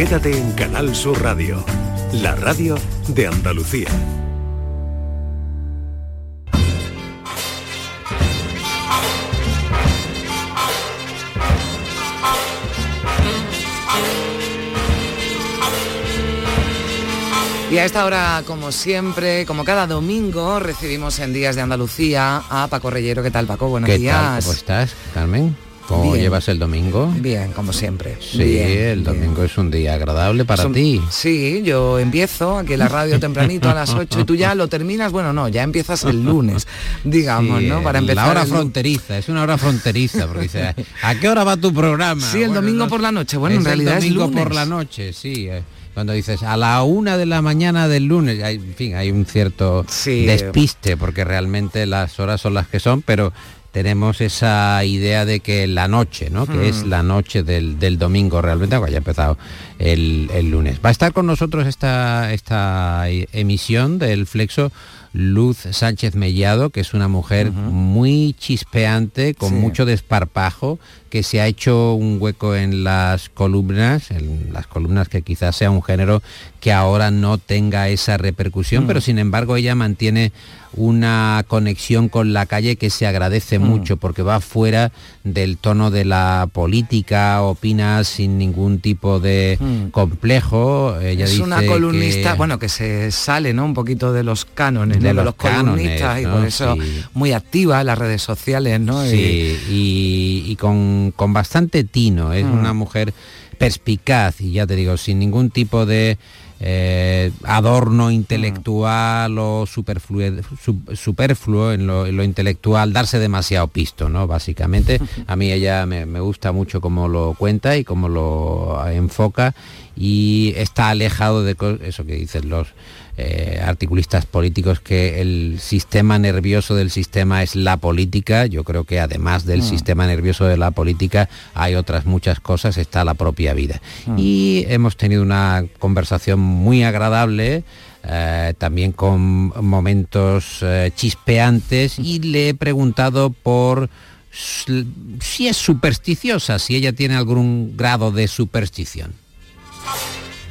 Quédate en Canal Sur Radio, la radio de Andalucía. Y a esta hora, como siempre, como cada domingo, recibimos en Días de Andalucía a Paco Reyero. ¿Qué tal, Paco? Buenos ¿Qué días. Tal? ¿Cómo estás, Carmen? ¿Cómo Bien. llevas el domingo? Bien, como siempre. Sí, Bien, el domingo es un día agradable para ti. Sí, yo empiezo aquí en la radio tempranito a las 8 y tú ya lo terminas, bueno, no, ya empiezas el lunes, digamos, Sí, ¿no? Para empezar La hora el fronteriza, es una hora fronteriza, porque dice, ¿a qué hora va tu programa? Sí, el domingo por la noche. Bueno, en el realidad es domingo lunes. por la noche, sí. eh, Cuando dices a la una de la mañana del lunes, hay, en fin, hay un cierto Sí. despiste, porque realmente las horas son las que son, pero tenemos esa idea de que la noche, ¿no? Que es Hmm. la noche del, del domingo realmente, aunque haya empezado el, el lunes. Va a estar con nosotros esta, esta emisión del Flexo Luz Sánchez Mellado, que es una mujer muy chispeante, con Sí. mucho desparpajo, que se ha hecho un hueco en las columnas, en las columnas que quizás sea un género que ahora no tenga esa repercusión, pero sin embargo ella mantiene una conexión con la calle que se agradece mucho porque va fuera del tono de la política, opina sin ningún tipo de complejo. Ella es dice una columnista, que- bueno, que se sale, ¿no? Un poquito de los cánones, De ¿no? los columnistas cánones, y ¿no? por eso Sí. muy activa en las redes sociales, ¿no? Y- Sí, y, y con, con bastante tino. Es Mm. una mujer perspicaz y ya te digo, sin ningún tipo de eh, adorno intelectual o superfluo, su- superfluo en lo, en lo intelectual, darse demasiado pisto, ¿no? Básicamente, a mí ella me, me gusta mucho cómo lo cuenta y cómo lo enfoca y está alejado de eso que dicen los eh, articulistas políticos que el sistema nervioso del sistema es la política. Yo creo que además del sistema nervioso de la política hay otras muchas cosas, está la propia vida. Y hemos tenido una conversación muy agradable. eh, también con momentos eh, chispeantes y le he preguntado por si es supersticiosa, si ella tiene algún grado de superstición.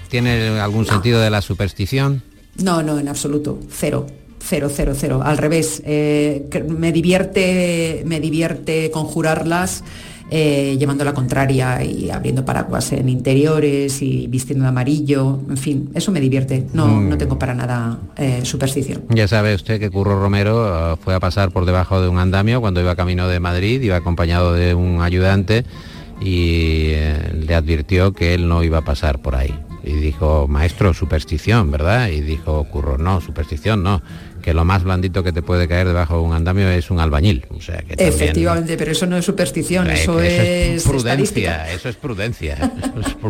¿Tiene algún sentido de la superstición? No, no, en absoluto. Cero. Cero, cero, cero. Al revés. eh, me divierte, me divierte conjurarlas eh, llevando la contraria y abriendo paraguas en interiores y vistiendo de amarillo. En fin, eso me divierte. No, Mm. no tengo para nada eh, superstición. Ya sabe usted que Curro Romero eh, fue a pasar por debajo de un andamio cuando iba camino de Madrid, iba acompañado de un ayudante y eh, le advirtió que él no iba a pasar por ahí. Y dijo, maestro, superstición, ¿verdad? Y dijo Curro, no, superstición no, que lo más blandito que te puede caer debajo de un andamio es un albañil. O sea que Efectivamente, pero eso no es superstición, Eh, eso, es, prudencia, eso es prudencia,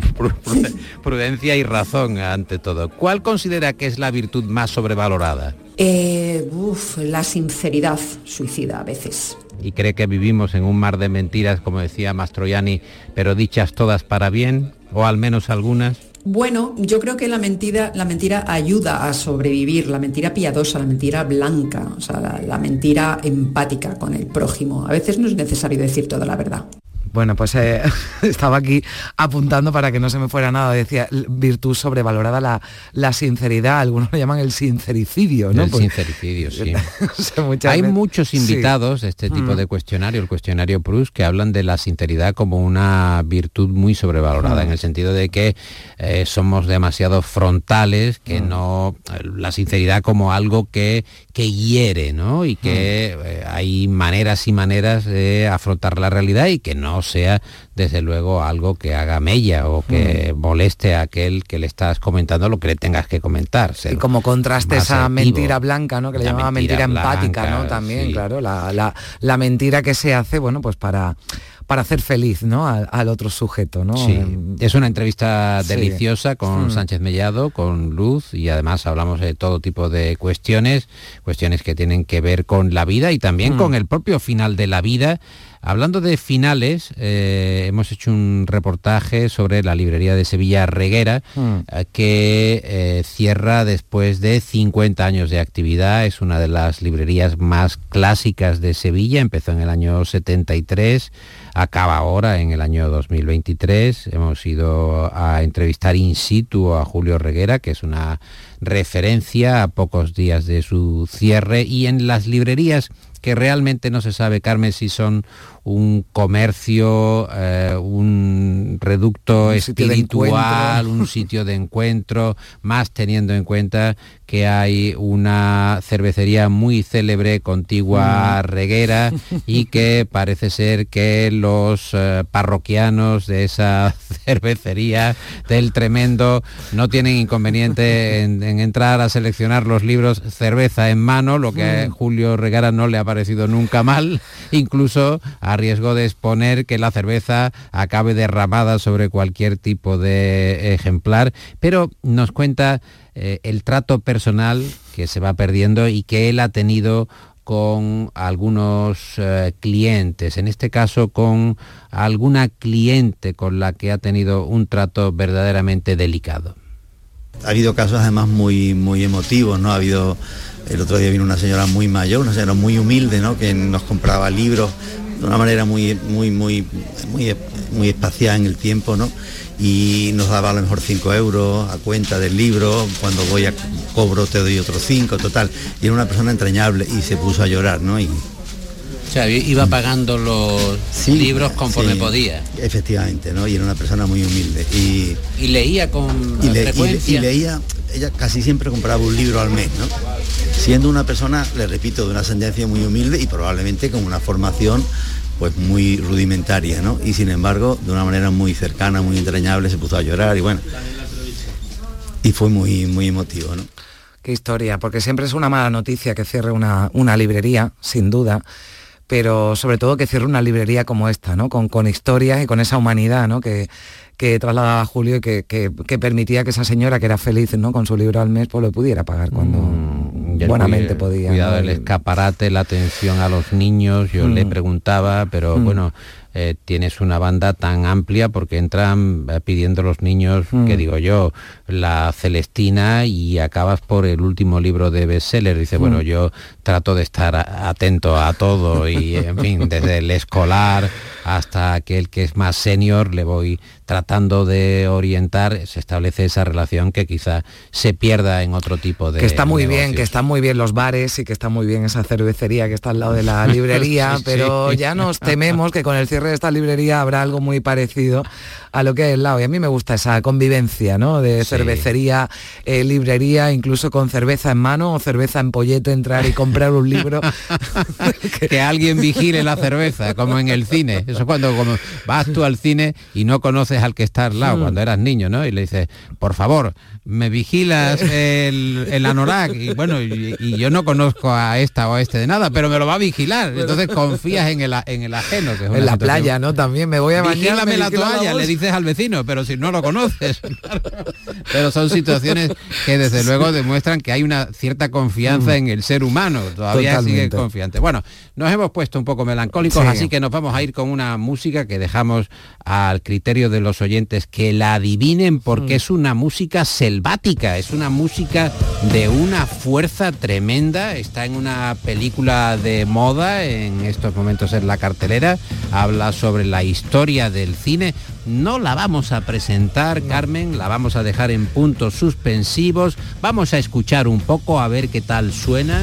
prudencia y razón ante todo. ¿Cuál considera que es la virtud más sobrevalorada? Eh, uf, la sinceridad suicida a veces. y cree que vivimos en un mar de mentiras, como decía Mastroianni, pero dichas todas para bien, o al menos algunas. Bueno, yo creo que la mentira, la mentira ayuda a sobrevivir, la mentira piadosa, la mentira blanca, o sea, la, la mentira empática con el prójimo. A veces no es necesario decir toda la verdad. Bueno, pues eh, estaba aquí apuntando para que no se me fuera nada. Decía, virtud sobrevalorada la, la sinceridad, algunos lo llaman el sincericidio, ¿no? El Pues- sincericidio, sí. o sea, muchas Hay veces- muchos Sí. invitados este tipo Mm. de cuestionario, el cuestionario Proust, que hablan de la sinceridad como una virtud muy sobrevalorada, Mm. en el sentido de que eh, somos demasiado frontales, Mm. que no la sinceridad como algo que, que hiere, ¿no? Y que Mm. eh, hay maneras y maneras de afrontar la realidad y que no sea desde luego algo que haga mella o que Mm. moleste a aquel que le estás comentando lo que le tengas que comentar. Y como contraste esa mentira blanca, ¿no? Que le La llamaba mentira, mentira empática, ¿no? También, sí. claro, la, la- la mentira que se hace, bueno, pues para, para hacer feliz, ¿no? Al, al otro sujeto, ¿no? Sí, Em, es una entrevista Sí. deliciosa con Mm. Sánchez Mellado, con Luz y además hablamos de todo tipo de cuestiones, cuestiones que tienen que ver con la vida y también Mm. con el propio final de la vida. Hablando de finales, eh, hemos hecho un reportaje sobre la librería de Sevilla Reguera, mm. eh, que eh, cierra después de 50 años de actividad. Es una de las librerías más clásicas de Sevilla, empezó en el año 73 acaba ahora en el año 2023. Hemos ido a entrevistar in situ a Julio Reguera, que es una referencia a pocos días de su cierre y en las librerías que realmente no se sabe, Carmen, si son un comercio, eh, un reducto espiritual, un sitio de encuentro, más teniendo en cuenta que hay una cervecería muy célebre, contigua a mm. Reguera, y que parece ser que los eh, parroquianos de esa cervecería del Tremendo no tienen inconveniente en, entrar a seleccionar los libros cerveza en mano, lo que a mm. Julio Regara no le ha parecido nunca mal, incluso a riesgo de exponer que la cerveza acabe derramada sobre cualquier tipo de ejemplar, pero nos cuenta eh, el trato personal que se va perdiendo y que él ha tenido con algunos eh, clientes, en este caso con alguna cliente con la que ha tenido un trato verdaderamente delicado. Ha habido casos además muy, muy emotivos, ¿no? Ha habido, el otro día vino una señora muy mayor, una señora muy humilde, ¿no? Que nos compraba libros de una manera muy, muy, muy, muy, muy espaciada en el tiempo, ¿no? y nos daba a lo mejor 5 euros a cuenta del libro, cuando voy a cobro te doy otros 5, total. Y era una persona entrañable y se puso a llorar, ¿no? Y, o sea, iba pagando los libros conforme podía. Efectivamente, ¿no? Y era una persona muy humilde. Y, y leía con y, y, leía, ella casi siempre compraba un libro al mes, ¿no? Siendo una persona, le repito, de una ascendencia muy humilde y probablemente con una formación pues muy rudimentaria, ¿no? Y sin embargo, de una manera muy cercana, muy entrañable, se puso a llorar y bueno. Y fue muy, muy emotivo, ¿no? Qué historia, porque siempre es una mala noticia que cierre una, una librería, sin duda pero sobre todo que cierre una librería como esta, ¿no? Con, con historias y con esa humanidad, ¿no? Que, que trasladaba a Julio y que, permitía que esa señora que era feliz ¿no? con su libro al mes pues lo pudiera pagar cuando mm, buenamente podía. Cuidado el escaparate, la atención a los niños, yo le preguntaba, pero mm. bueno, eh, tienes una banda tan amplia porque entran eh, pidiendo los niños, que digo yo, la Celestina y acabas por el último libro de bestseller. Dice, bueno, yo trato de estar atento a todo y, en fin, desde el escolar hasta aquel que es más senior, le voy tratando de orientar, se establece esa relación que quizá se pierda en otro tipo de Que está muy bien, que están muy bien los bares y que está muy bien esa cervecería que está al lado de la librería, pero ya nos tememos que con el cierre de esta librería habrá algo muy parecido a lo que hay al lado. Y a mí me gusta esa convivencia, ¿no? De cervecería, eh, librería, incluso con cerveza en mano o cerveza en pollete, entrar y comprar un libro. que alguien vigile la cerveza, como en el cine. Eso cuando como vas tú al cine y no conoces al que está al lado, mm. cuando eras niño, ¿no? Y le dices, por favor, me vigilas el, el anorak y bueno, y, yo no conozco a esta o a este de nada, pero me lo va a vigilar. Entonces confías en el, en el ajeno. Que en la playa, ¿no? También me voy a bañar. la toalla, le dices al vecino, pero si no lo conoces. pero son situaciones que desde luego demuestran que hay una cierta confianza en el ser humano. Todavía sigue confiante. Bueno, nos hemos puesto un poco melancólicos, así que nos vamos a ir con una música que dejamos al criterio de los oyentes que la adivinen porque mm. es una música es una música de una fuerza tremenda, está en una película de moda, en estos momentos en la cartelera, habla sobre la historia del cine. No la vamos a presentar, Carmen, la vamos a dejar en puntos suspensivos, vamos a escuchar un poco a ver qué tal suena.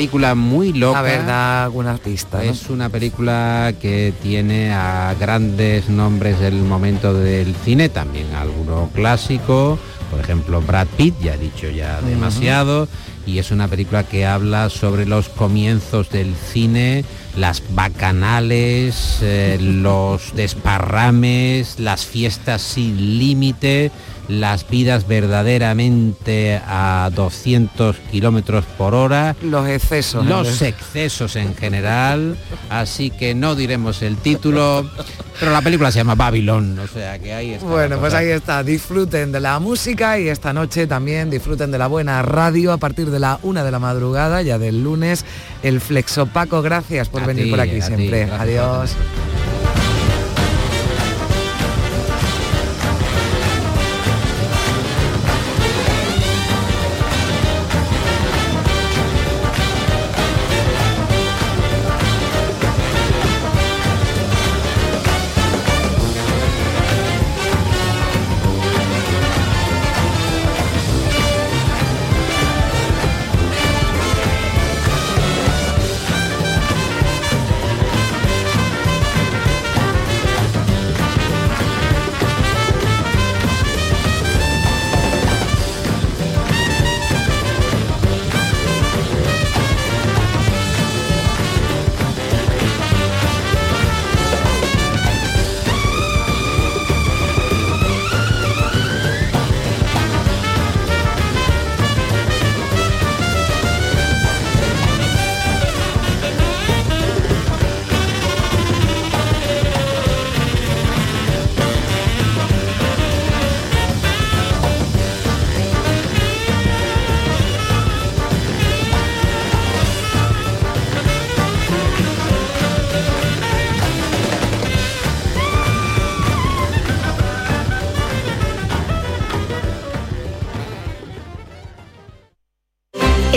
Película muy loca. La verdad, alguna pista. Es una película que tiene a grandes nombres del momento del cine, también alguno clásico, por ejemplo Brad Pitt, ya he dicho ya demasiado, y es una película que habla sobre los comienzos del cine, las bacanales, eh, los desparrames, las fiestas sin límite, las vidas verdaderamente a 200 kilómetros por hora. Los excesos. Los excesos en general. Así que no diremos el título, pero la película se llama Babylon, o sea que ahí está. Bueno, pues ahí está. Disfruten de la música y esta noche también disfruten de la buena radio a partir de la una de la madrugada, ya del lunes. El Flexo Paco, gracias por venir por aquí siempre. Adiós.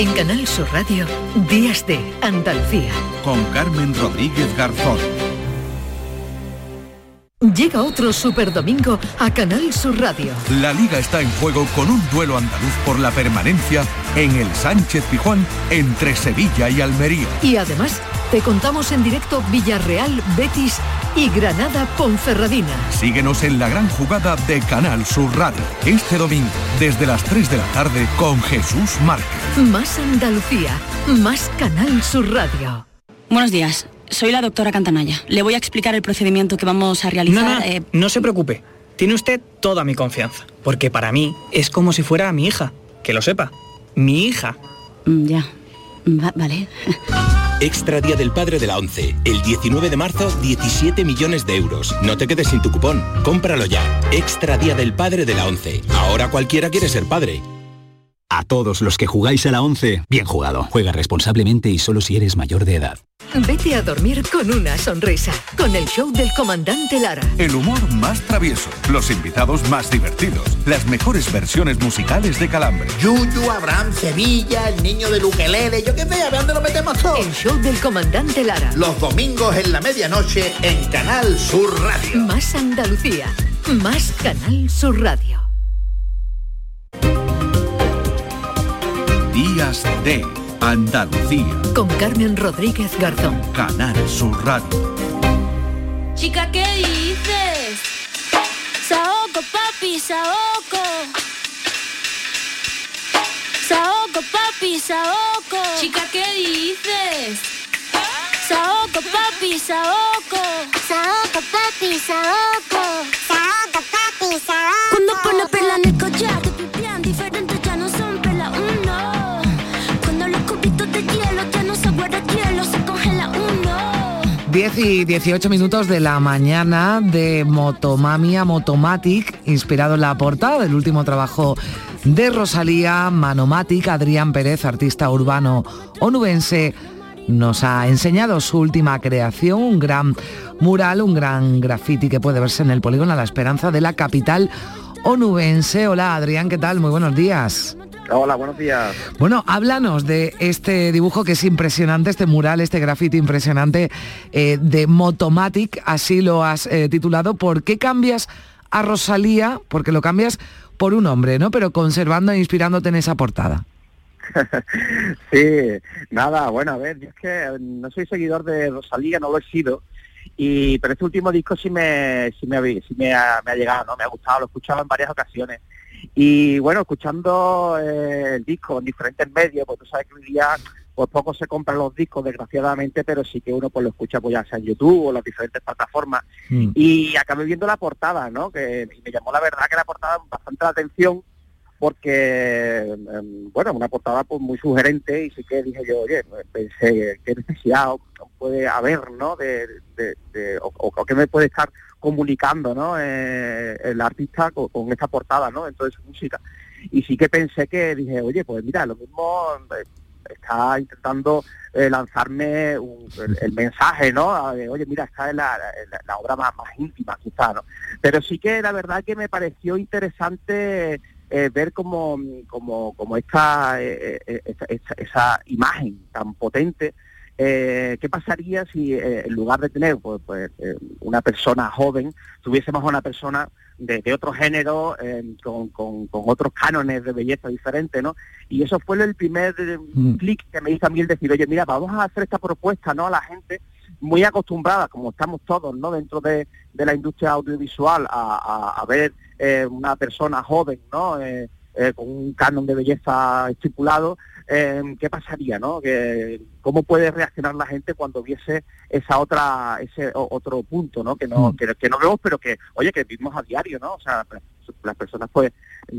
En Canal Sur Radio, Días de Andalucía. Con Carmen Rodríguez Garzón. Llega otro Super Domingo a Canal Sur Radio. La liga está en juego con un duelo andaluz por la permanencia en el Sánchez Pijuán entre Sevilla y Almería. Y además, te contamos en directo Villarreal, Betis y Granada Ponferradina. Síguenos en la gran jugada de Canal Sur Radio. Este domingo, desde las 3 de la tarde, con Jesús Márquez. Más Andalucía, más Canal Sur Radio. Buenos días, soy la doctora Cantanaya. Le voy a explicar el procedimiento que vamos a realizar. No, no, eh, no se preocupe. Tiene usted toda mi confianza. Porque para mí es como si fuera mi hija. Que lo sepa. Mi hija. mm, Ya. Va- vale. Extra Día del Padre de la ONCE. El 19 de marzo, 17 millones de euros. No te quedes sin tu cupón. Cómpralo ya. Extra Día del Padre de la ONCE. Ahora cualquiera quiere ser padre. A todos los que jugáis a la 11, bien jugado. Juega responsablemente y solo si eres mayor de edad. Vete a dormir con una sonrisa, con el show del comandante Lara. El humor más travieso, los invitados más divertidos, las mejores versiones musicales de Calambre. Yuyu, Abraham, Sevilla, el niño de Luquelele, yo qué sé, a ver dónde lo metemos todo. El show del comandante Lara. Los domingos en la medianoche en Canal Sur Radio. Más Andalucía, más Canal Sur Radio. Días de Andalucía. Con Carmen Rodríguez Garzón. Canal Sur Radio. Chica, ¿qué dices? Saoco, papi, saoco. Saoco, papi, saoco. Chica, ¿qué dices? Saoco, papi, saoco. Saoco, papi, saoco. Saoco, 10 y 18 minutos de la mañana de Motomamia Motomatic, inspirado en la portada del último trabajo de Rosalía Manomatic. Adrián Pérez, artista urbano onubense, nos ha enseñado su última creación, un gran mural, un gran graffiti que puede verse en el polígono a la esperanza de la capital onubense. Hola Adrián, ¿qué tal? Muy buenos días. Hola, buenos días. Bueno, háblanos de este dibujo que es impresionante, este mural, este grafiti impresionante eh, de Motomatic, así lo has eh, titulado. ¿Por qué cambias a Rosalía? Porque lo cambias por un hombre, ¿no? Pero conservando e inspirándote en esa portada. sí, nada, bueno, a ver, yo es que no soy seguidor de Rosalía, no lo he sido, y pero este último disco sí me, sí me, ha- sí me, ha, me ha llegado, ¿no? Me ha gustado, lo he escuchado en varias ocasiones. Y bueno, escuchando eh, el disco en diferentes medios, pues tú sabes que hoy día pues poco se compran los discos desgraciadamente, pero sí que uno pues lo escucha pues ya sea en YouTube o las diferentes plataformas. Mm. Y acabé viendo la portada, ¿no? Que y me llamó la verdad que la portada bastante la atención porque, em, bueno, una portada pues muy sugerente y sí que dije yo, oye, pues, pensé, qué necesidad puede haber, ¿no? De, de- de- o, o qué me puede estar comunicando, ¿no? Eh, el artista con, esta portada, ¿no? Dentro de su música. Y sí que pensé que dije, oye, pues mira, lo mismo eh, está intentando eh, lanzarme el, mensaje, ¿no? Oye, mira, esta es la, la- obra más, más íntima, quizá, ¿no? Pero sí que la verdad que me pareció interesante ver como, como, como esta, esa, esa- esa imagen tan potente, eh, ¿qué pasaría si eh, en lugar de tener pues, pues, eh, una persona joven, tuviésemos a una persona de, de otro género, eh, con, con- con otros cánones de belleza diferentes, ¿no? Y eso fue el primer eh, clic que me hizo a mí el decir, oye, mira, vamos a hacer esta propuesta, ¿no? A la gente muy acostumbrada, como estamos todos, ¿no? Dentro de, de la industria audiovisual, a, a- a ver una persona joven, ¿no? Con un canon de belleza estipulado, eh, ¿qué pasaría, no? Que, ¿Cómo puede reaccionar la gente cuando viese esa otra, ese otro punto, ¿no? Que no, que, que no vemos, pero que, oye, que vivimos a diario, ¿no? O sea, las personas, pues,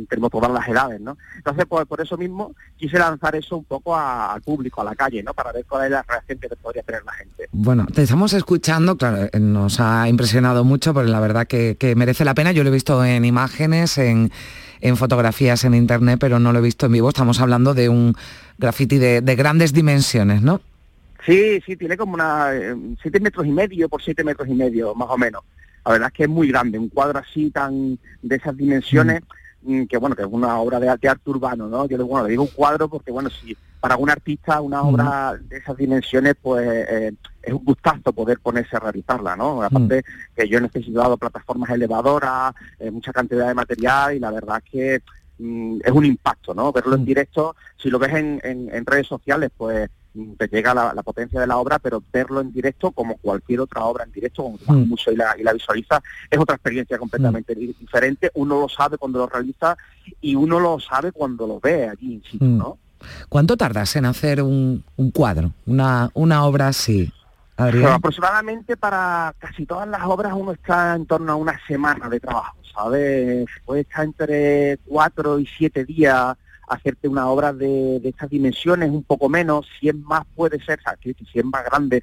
tenemos todas las edades, ¿no? Entonces, pues, por eso mismo quise lanzar eso un poco a- al público, a la calle, ¿no? Para ver cuál es la reacción que podría tener la gente. Bueno, te estamos escuchando, claro, eh, nos ha impresionado mucho, pero la verdad que, que merece la pena. Yo lo he visto en imágenes, en, en fotografías en internet, pero no lo he visto en vivo. Estamos hablando de un graffiti de, de grandes dimensiones, ¿no? Sí, sí, tiene como una eh, siete metros y medio por siete metros y medio, más o menos. La verdad es que es muy grande, un cuadro así tan de esas dimensiones, mm, que bueno, que es una obra de, arte urbano, ¿no? Yo bueno, le digo un cuadro porque bueno, si para un artista una obra de esas dimensiones, pues eh, es un gustazo poder ponerse a realizarla, ¿no? Aparte que yo he necesitado plataformas elevadoras, eh, mucha cantidad de material y la verdad es que mm, es un impacto, ¿no? Verlo en directo, si lo ves en, en- en redes sociales, pues mm, te llega la, la potencia de la obra, pero verlo en directo, como cualquier otra obra en directo, como un museo y la, y la visualiza, es otra experiencia completamente di- diferente. Uno lo sabe cuando lo realiza y uno lo sabe cuando lo ve allí in situ, Mm. ¿no? ¿Cuánto tardas en hacer un, un cuadro, una, una obra así, Pero aproximadamente para casi todas las obras uno está en torno a una semana de trabajo, ¿sabes? Puede estar entre cuatro y siete días hacerte una obra de, de estas dimensiones, un poco menos, si es más puede ser, o sea, que si es más grande,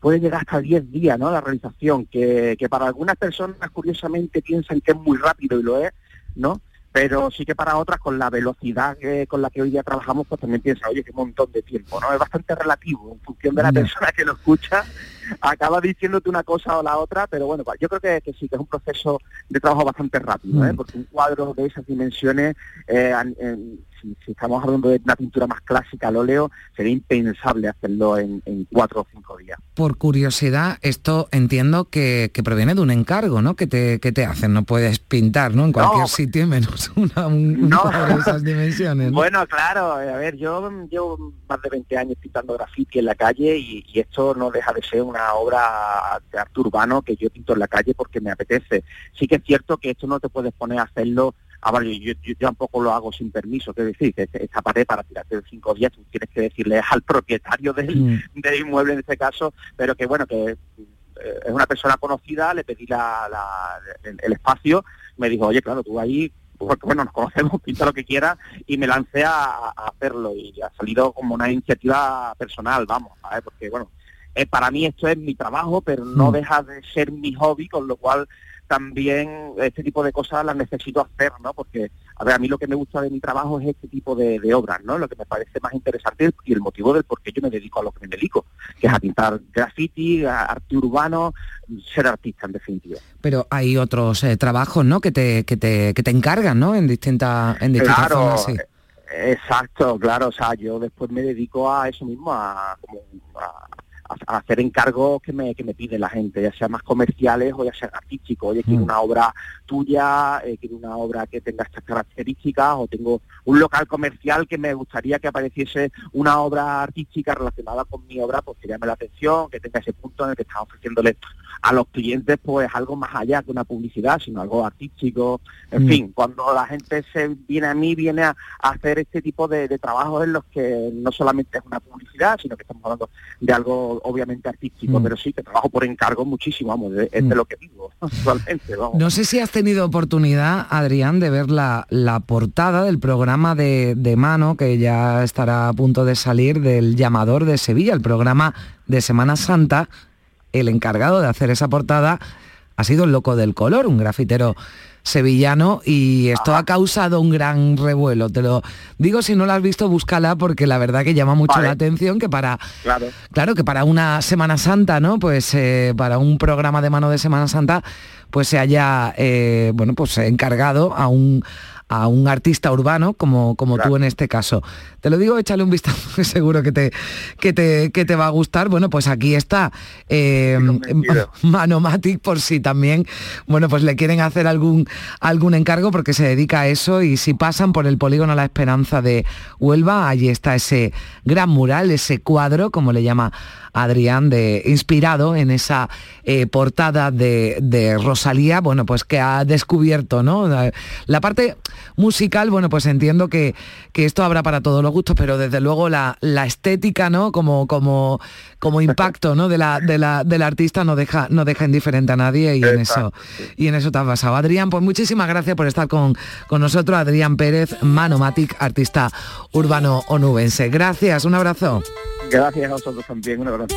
puede llegar hasta 10 días, ¿no? La realización, que, que para algunas personas curiosamente piensan que es muy rápido y lo es, ¿no? Pero sí que para otras, con la velocidad que- con la que hoy día trabajamos, pues también piensa, oye, qué montón de tiempo, ¿no? Es bastante relativo, en función de la persona que lo escucha, acaba diciéndote una cosa o la otra, pero bueno, yo creo que, que sí, que es un proceso de trabajo bastante rápido, ¿eh? Mm. Porque un cuadro de esas dimensiones, eh, en- si, si estamos hablando de una pintura más clásica al óleo, sería impensable hacerlo en, en cuatro o cinco días. Por curiosidad, esto entiendo que, que proviene de un encargo, ¿no? Que te, que te hacen, no puedes pintar, ¿no? En cualquier No. sitio menos una, un, No. cuadro de esas dimensiones. ¿no? Bueno, claro, eh, a ver, yo llevo más de 20 años pintando graffiti en la calle y, y esto no deja de ser una obra de arte urbano que yo pinto en la calle porque me apetece. Sí que es cierto que esto no te puedes poner a hacerlo, a ver, yo, yo- tampoco lo hago sin permiso, es decir, que esta pared para tirarte en cinco días tú tienes que decirle al propietario del, Mm. del inmueble en este caso, pero que bueno, que eh, es una persona conocida, le pedí la- la- el, el espacio, me dijo, oye, claro, tú ahí, porque bueno, nos conocemos, pinta lo que quieras, y me lancé a, a hacerlo, y ha salido como una iniciativa personal, vamos, ¿sabes? porque bueno, eh, para mí esto es mi trabajo, pero no Mm. deja de ser mi hobby, con lo cual también este tipo de cosas las necesito hacer, ¿no? Porque, a ver, a mí lo que me gusta de mi trabajo es este tipo de, de obras, ¿no? Lo que me parece más interesante y el motivo del por qué yo me dedico a lo que me dedico, que es a pintar graffiti, a arte urbano, ser artista en definitiva. Pero hay otros eh, trabajos, ¿no? Que te, que te, que te encargan, ¿no? En distintas en distintas Claro, sí. eh, exacto, claro, o sea, yo después me dedico a eso mismo, a, como a- a hacer encargos que me, que me pide la gente, ya sea más comerciales o ya sean artísticos. Oye, quiero Mm. una obra tuya, eh, quiero una obra que tenga estas características, o tengo un local comercial que me gustaría que apareciese una obra artística relacionada con mi obra, pues que llame la atención, que tenga ese punto en el que estás ofreciéndole a los clientes pues algo más allá que una publicidad, sino algo artístico, en Mm. fin, cuando la gente se viene a mí, viene a, a hacer este tipo de, de trabajos en los que no solamente es una publicidad, sino que estamos hablando de algo obviamente artístico, Mm. pero sí que trabajo por encargo muchísimo, vamos, de- es de Mm. lo que vivo actualmente, vamos. No sé si has tenido oportunidad, Adrián, de ver la, la portada del programa de, de mano que ya estará a punto de salir del llamador de Sevilla, el programa de Semana Santa. El encargado de hacer esa portada ha sido el loco del color, un grafitero sevillano y esto ha causado un gran revuelo. Te lo digo si no la has visto, búscala porque la verdad que llama mucho Vale. la atención que para Claro. Claro que para una Semana Santa, ¿no? Pues eh, para un programa de mano de Semana Santa, pues se haya, eh, bueno, pues encargado a un a un artista urbano como, como tú en este caso. Te lo digo, échale un vistazo, que seguro que te, que te, que te va a gustar. Bueno, pues aquí está eh, Manomatic por si también, bueno, pues le quieren hacer algún, algún encargo porque se dedica a eso y si pasan por el polígono La Esperanza de Huelva, allí está ese gran mural, ese cuadro, como le llama Adrián, de, inspirado en esa eh, portada de, de Rosalía, bueno, pues que ha descubierto, ¿no? La, parte musical, bueno, pues entiendo que, que esto habrá para todos los gustos, pero desde luego la, la estética, ¿no? Como, como, como impacto, ¿no? De la, de la, del artista no deja, no deja indiferente a nadie y en eso, y en eso te has basado. Adrián, pues muchísimas gracias por estar con, con nosotros. Adrián Pérez, Manomatic, artista urbano onubense. Gracias, un abrazo. Gracias a vosotros también, un abrazo.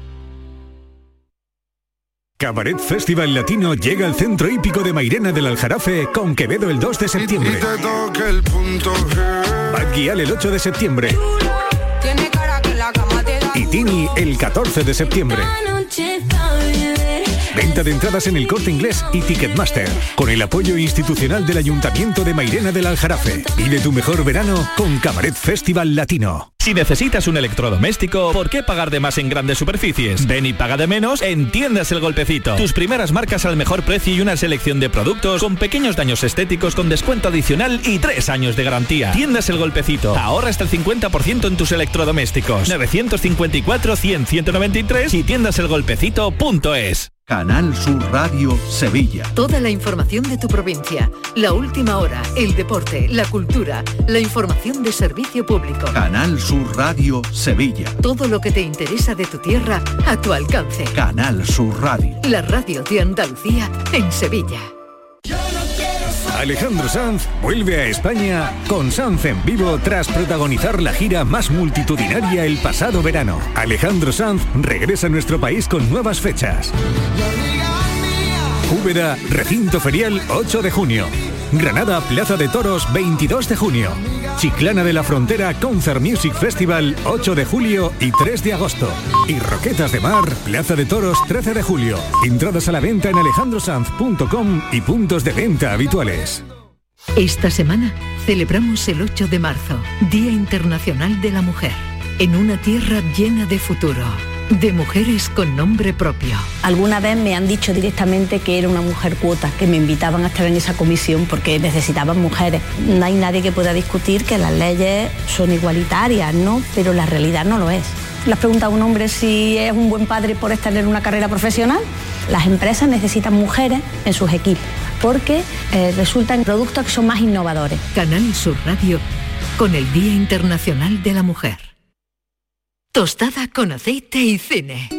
Cabaret Festival Latino llega al centro hípico de Mairena del Aljarafe con Quevedo el 2 de septiembre. Bad Gyal el 8 de septiembre. Y Tini el 14 de septiembre. Venta de entradas en el Corte Inglés y Ticketmaster. Con el apoyo institucional del Ayuntamiento de Mairena del Aljarafe. Vive tu mejor verano con Cabaret Festival Latino. Si necesitas un electrodoméstico, ¿por qué pagar de más en grandes superficies? Ven y paga de menos en Tiendas El Golpecito. Tus primeras marcas al mejor precio y una selección de productos con pequeños daños estéticos con descuento adicional y tres años de garantía. Tiendas El Golpecito. Ahorra hasta el 50% en tus electrodomésticos. 954 100 193 y tiendaselgolpecito.es. Canal Sur Radio Sevilla. Toda la información de tu provincia, la última hora, el deporte, la cultura, la información de servicio público. Canal Sur Radio Sevilla. Todo lo que te interesa de tu tierra a tu alcance. Canal Sur Radio. La radio de Andalucía en Sevilla. Alejandro Sanz vuelve a España con Sanz en vivo tras protagonizar la gira más multitudinaria el pasado verano. Alejandro Sanz regresa a nuestro país con nuevas fechas. Úbeda, recinto ferial 8 de junio. Granada, Plaza de Toros 22 de junio. Chiclana de la Frontera Concert Music Festival 8 de julio y 3 de agosto. Y Roquetas de Mar, Plaza de Toros 13 de julio. Entradas a la venta en alejandrosanz.com y puntos de venta habituales. Esta semana celebramos el 8 de marzo, Día Internacional de la Mujer, en una tierra llena de futuro, de mujeres con nombre propio. Alguna vez me han dicho directamente que era una mujer cuota, que me invitaban a estar en esa comisión porque necesitaban mujeres. No hay nadie que pueda discutir que las leyes son igualitarias, ¿no? Pero la realidad no lo es. ¿Le has preguntado a un hombre si es un buen padre por estar en una carrera profesional? Las empresas necesitan mujeres en sus equipos porque eh, resultan productos que son más innovadores. Canal Sur Radio con el Día Internacional de la Mujer. Tostada con aceite y cine.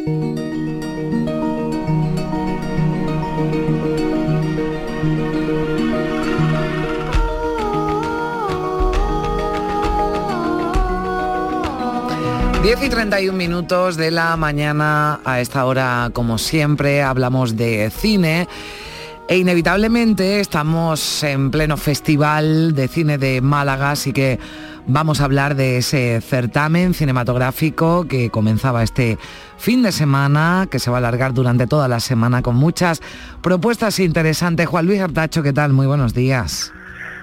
Diez y 31 minutos de la mañana a esta hora, como siempre, hablamos de cine e inevitablemente estamos en pleno festival de cine de Málaga, así que vamos a hablar de ese certamen cinematográfico que comenzaba este fin de semana, que se va a alargar durante toda la semana con muchas propuestas interesantes. Juan Luis Artacho, ¿qué tal? Muy buenos días.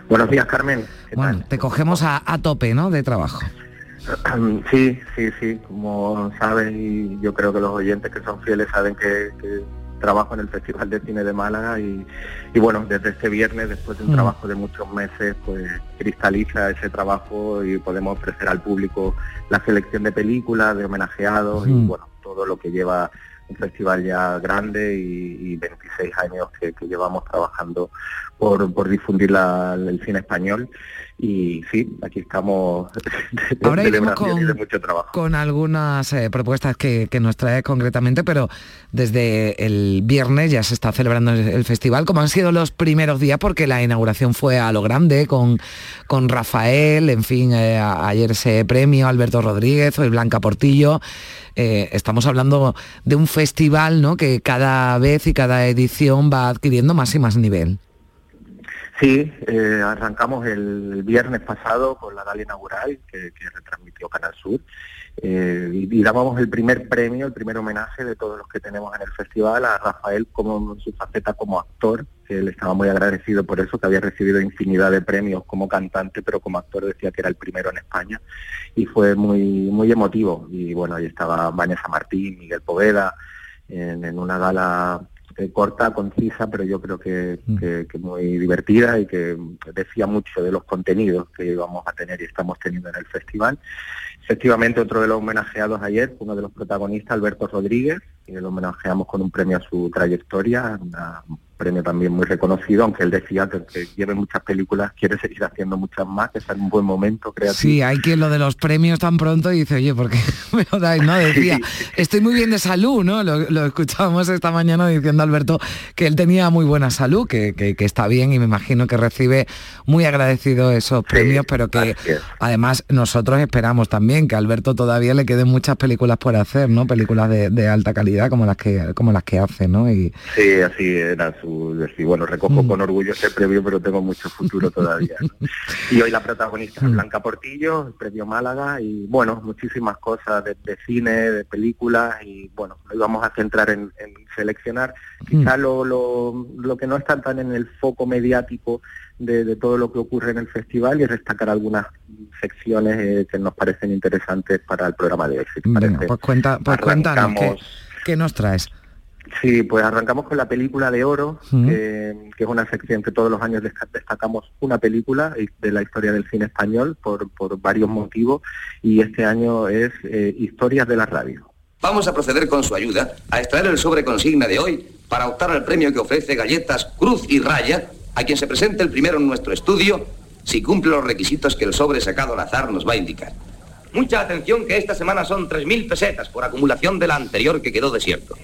Buenos días, Carmen. Bueno, te cogemos a, a tope, ¿no? De trabajo. Sí, sí, sí, como saben y yo creo que los oyentes que son fieles saben que, que trabajo en el Festival de Cine de Málaga y, y bueno, desde este viernes, después de un Mm. trabajo de muchos meses, pues cristaliza ese trabajo y podemos ofrecer al público la selección de películas, de homenajeados y Mm. bueno, todo lo que lleva un festival ya grande y, y 26 años que, que llevamos trabajando por, por difundir la- el cine español. Y sí, aquí estamos de Ahora iremos con- de mucho trabajo. con algunas eh, propuestas que, que nos trae concretamente, pero desde el viernes ya se está celebrando el, festival, como han sido los primeros días, porque la inauguración fue a lo grande, con, con Rafael, en fin, eh, ayer ese premio, Alberto Rodríguez, hoy Blanca Portillo. Eh, estamos hablando de un festival ¿no? que cada vez y cada edición va adquiriendo más y más nivel. Sí, eh, arrancamos el, viernes pasado con la gala inaugural que, retransmitió Canal Sur eh, y, dábamos el primer premio, el primer homenaje de todos los que tenemos en el festival a Rafael como su faceta como actor, él estaba muy agradecido por eso, que había recibido infinidad de premios como cantante, pero como actor decía que era el primero en España y fue muy muy emotivo. Y bueno, ahí estaba Vanessa Martín, Miguel Poveda, en una gala eh, corta, concisa, pero yo creo que, que- que muy divertida y que decía mucho de los contenidos que íbamos a tener y estamos teniendo en el festival. Efectivamente, otro de los homenajeados ayer, uno de los protagonistas, Alberto Rodríguez, y lo homenajeamos con un premio a su trayectoria, una- un premio también muy reconocido, aunque él decía que aunque lleve muchas películas, quiere seguir haciendo muchas más, que está en un buen momento creativo. Sí, hay quien lo de los premios tan pronto dice, oye, ¿por qué me lo dais? No, decía, estoy muy bien de salud, ¿no? Lo, lo escuchábamos esta mañana diciendo Alberto que él tenía muy buena salud, que, que- que está bien y me imagino que recibe muy agradecido esos premios, pero que además nosotros esperamos también que a Alberto todavía le queden muchas películas por hacer, ¿no? Películas de, de alta calidad. Como las que como las que hace, ¿no? Y... Sí, así era su decir, bueno, recojo con orgullo ese premio, pero tengo mucho futuro todavía. ¿no? Y hoy la protagonista es Blanca Portillo, el premio Málaga, y bueno, muchísimas cosas de, de cine, de películas, y bueno, nos íbamos a centrar en, en seleccionar quizá lo, lo, lo que no está tan en el foco mediático de, de todo lo que ocurre en el festival y destacar algunas secciones eh, que nos parecen interesantes para el programa de hoy. si Venga, pues cuenta, pues cuéntanos, ¿qué, Arrancamos. Qué nos traes? Sí, pues arrancamos con la película de oro, que, que es una sección que todos los años destacamos una película de la historia del cine español por, por varios motivos y este año es eh, Historias de la Radio. Vamos a proceder con su ayuda a extraer el sobre consigna de hoy para optar al premio que ofrece Galletas Cruz y Raya a quien se presente el primero en nuestro estudio si cumple los requisitos que el sobre sacado al azar nos va a indicar. Mucha atención que esta semana son 3.000 pesetas por acumulación de la anterior que quedó desierto.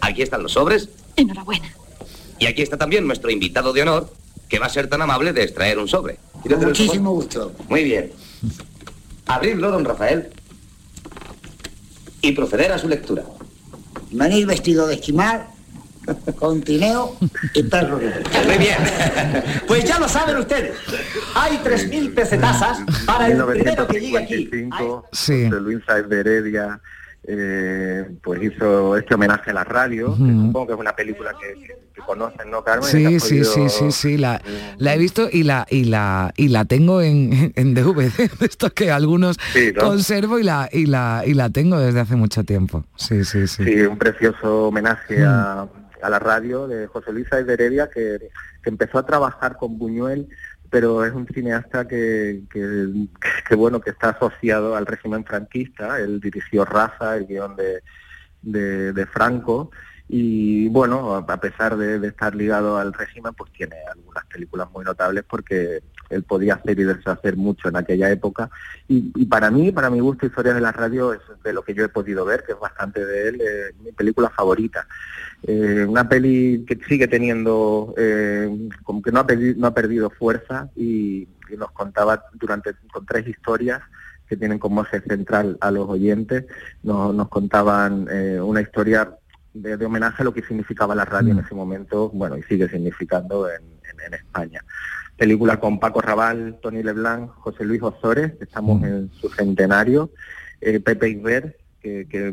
Aquí están los sobres Enhorabuena. y aquí está también nuestro invitado de honor que va a ser tan amable de extraer un sobre. Muchísimo gusto. Muy bien. Abrirlo, don Rafael, y proceder a su lectura. Venir vestido de esquimal, con tineo y perro. Muy bien. Pues ya lo saben ustedes. Hay 3.000 pesetasas para el primero que llegue aquí. 1955, Sí. José Luis de Heredia eh, pues hizo este homenaje a la radio, que supongo que es una película que, que- que conocen, ¿no, Carmen? Sí, sí, sí, sí, sí, la, la he visto y la y la y la tengo en, en DVD, de estos que algunos Sí, ¿no? conservo y la y la y la tengo desde hace mucho tiempo. Sí, sí, sí. Sí, un precioso homenaje Mm. a, a la radio de José Luis Sáenz de Heredia, que, empezó a trabajar con Buñuel, pero es un cineasta que, que, bueno, que está asociado al régimen franquista. Él dirigió Raza, el guion de, de, Franco, y bueno, a pesar de, estar ligado al régimen, pues tiene algunas películas muy notables porque él podía hacer y deshacer mucho en aquella época. Y, y para mí, para mi gusto, Historias de la Radio es de lo que yo he podido ver, que es bastante de él, mi película favorita. Eh, una peli que sigue teniendo, eh, como que no ha, perdi- no ha perdido fuerza y, y nos contaba durante con tres historias que tienen como eje central a los oyentes, nos, nos contaban eh, una historia de, de homenaje a lo que significaba la radio en ese momento, bueno, y sigue significando en, en- en España. Película con Paco Raval, Tony Leblanc, José Luis Osores, estamos en su centenario, eh, Pepe Iber, que, que-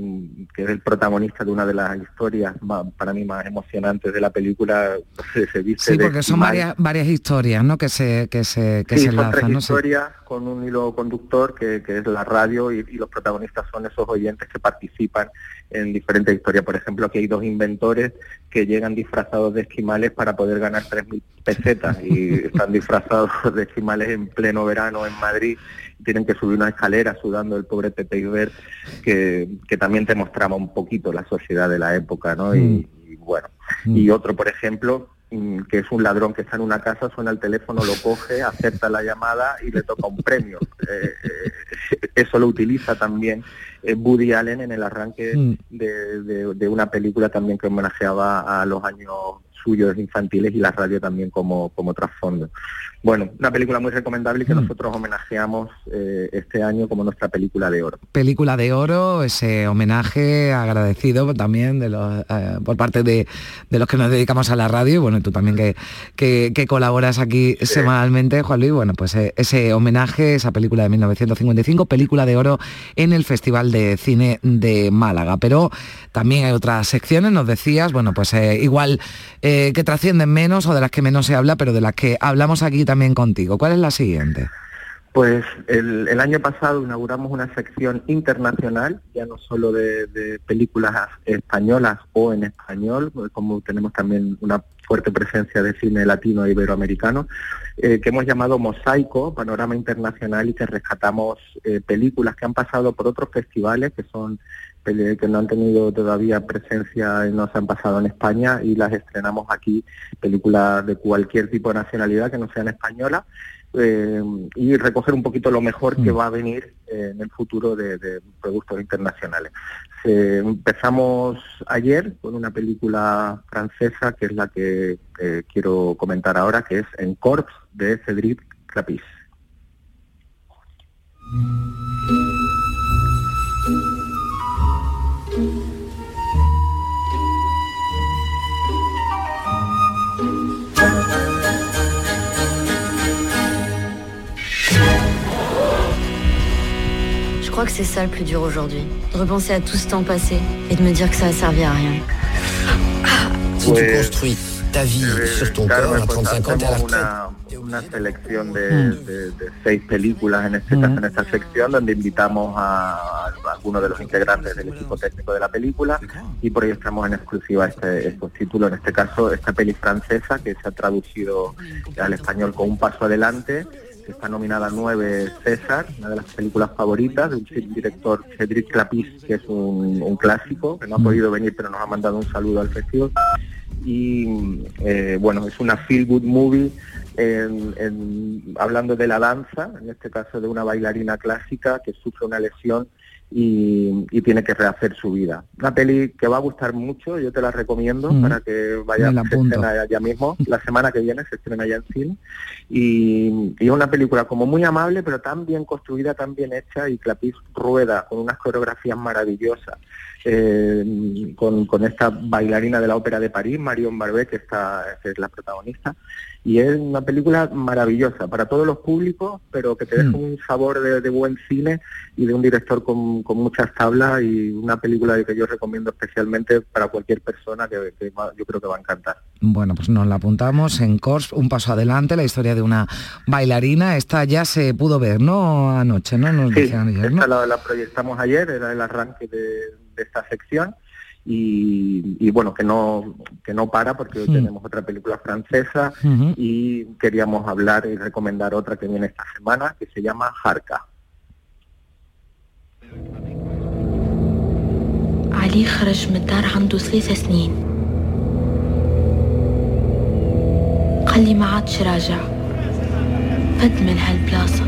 que es el protagonista de una de las historias más- para mí más emocionantes de la película, se, viste Sí, de porque son varias varias historias, ¿no? Que se que se que Sí, se son tres historias con un hilo conductor que, que es la radio y, y los protagonistas son esos oyentes que participan en diferentes historias. Por ejemplo, aquí hay dos inventores que llegan disfrazados de esquimales para poder ganar 3.000 pesetas y están disfrazados de esquimales en pleno verano en Madrid tienen que subir una escalera sudando el pobre Pepe Iber que, que también te mostraba un poquito la sociedad de la época, ¿no? Y, y bueno, y otro, por ejemplo, mm, que es un ladrón que está en una casa, suena el teléfono, lo coge, acepta la llamada y le toca un premio. Eh, eh, eso lo utiliza también eh, Woody Allen en el arranque Mm. de, de- de una película también que homenajeaba a los años suyos infantiles y la radio también como, como trasfondo. Bueno, una película muy recomendable y que nosotros homenajeamos eh, este año como nuestra película de oro. película de oro, ese homenaje agradecido también de los, eh, por parte de, de los que nos dedicamos a la radio y bueno, tú también que, que, que colaboras aquí semanalmente, Juan Luis, bueno, pues eh, ese homenaje, esa película de 1955, película de oro en el Festival de Cine de Málaga. Pero también hay otras secciones, nos decías, bueno, pues igual que trascienden menos o de las que menos se habla, pero de las que hablamos aquí también contigo. ¿Cuál es la siguiente? Pues el, el año pasado inauguramos una sección internacional, ya no solo de, películas españolas o en español, como tenemos también una fuerte presencia de cine latino e iberoamericano, eh, que hemos llamado Mosaico, Panorama Internacional, y que rescatamos eh, películas que han pasado por otros festivales, que son que no han tenido todavía presencia y no se han pasado en España, y las estrenamos aquí, películas de cualquier tipo de nacionalidad que no sean española, eh, y recoger un poquito lo mejor que va a venir eh, en el futuro de, de productos internacionales. Se- empezamos ayer con una película francesa que es la que eh, quiero comentar ahora, que es En Corps de Cédric Clapis. Que c'est ça le plus dur aujourd'hui, de repenser à tout ce temps passé et de me dire que ça a servi à rien. Si tu construis ta vie sur ton corps à pues 35 ans, t'es à la hacemos retraite. una, una selección de, Mm. de- de seis películas en este caso en esta sección donde invitamos a, a algunos de los integrantes del equipo técnico de la película y proyectamos en exclusiva este, estos títulos, en este caso esta peli francesa que se ha traducido al español con un paso adelante está nominada a nueve César, una de las películas favoritas de un director Cédric Clapis, que es un, un clásico, que no ha podido venir pero nos ha mandado un saludo al festival. Y eh, bueno, es una feel good movie en- en- hablando de la danza, en este caso de una bailarina clásica que sufre una lesión y, y tiene que rehacer su vida. Una peli que va a gustar mucho, yo te la recomiendo Mm. para que vaya Me la se apunto. estrena ya mismo, la semana que viene se estrena ya en cine y, y es una película como muy amable pero tan bien construida, tan bien hecha y Clapis rueda con unas coreografías maravillosas eh, con, con esta bailarina de la Ópera de París, Marion Barbet, que, está, que es la protagonista, y es una película maravillosa para todos los públicos, pero que te deja un sabor de, de buen cine y de un director con, con muchas tablas y una película que yo recomiendo especialmente para cualquier persona que, yo creo que va a encantar. Bueno, pues nos la apuntamos en Cors, un paso adelante, la historia de una bailarina. Esta ya se pudo ver, ¿no? Anoche, ¿no? Nos Sí, decían ayer, ¿no? esta la, la proyectamos ayer, era el arranque de, de esta sección y, y bueno, que no, que no para porque hoy Mm. tenemos otra película francesa Ujú. y queríamos hablar y recomendar otra que viene esta semana que se llama Jarka. علي خرج من الدار عنده ثلاثة سنين قال لي ما عادش راجع فد من هالبلاصة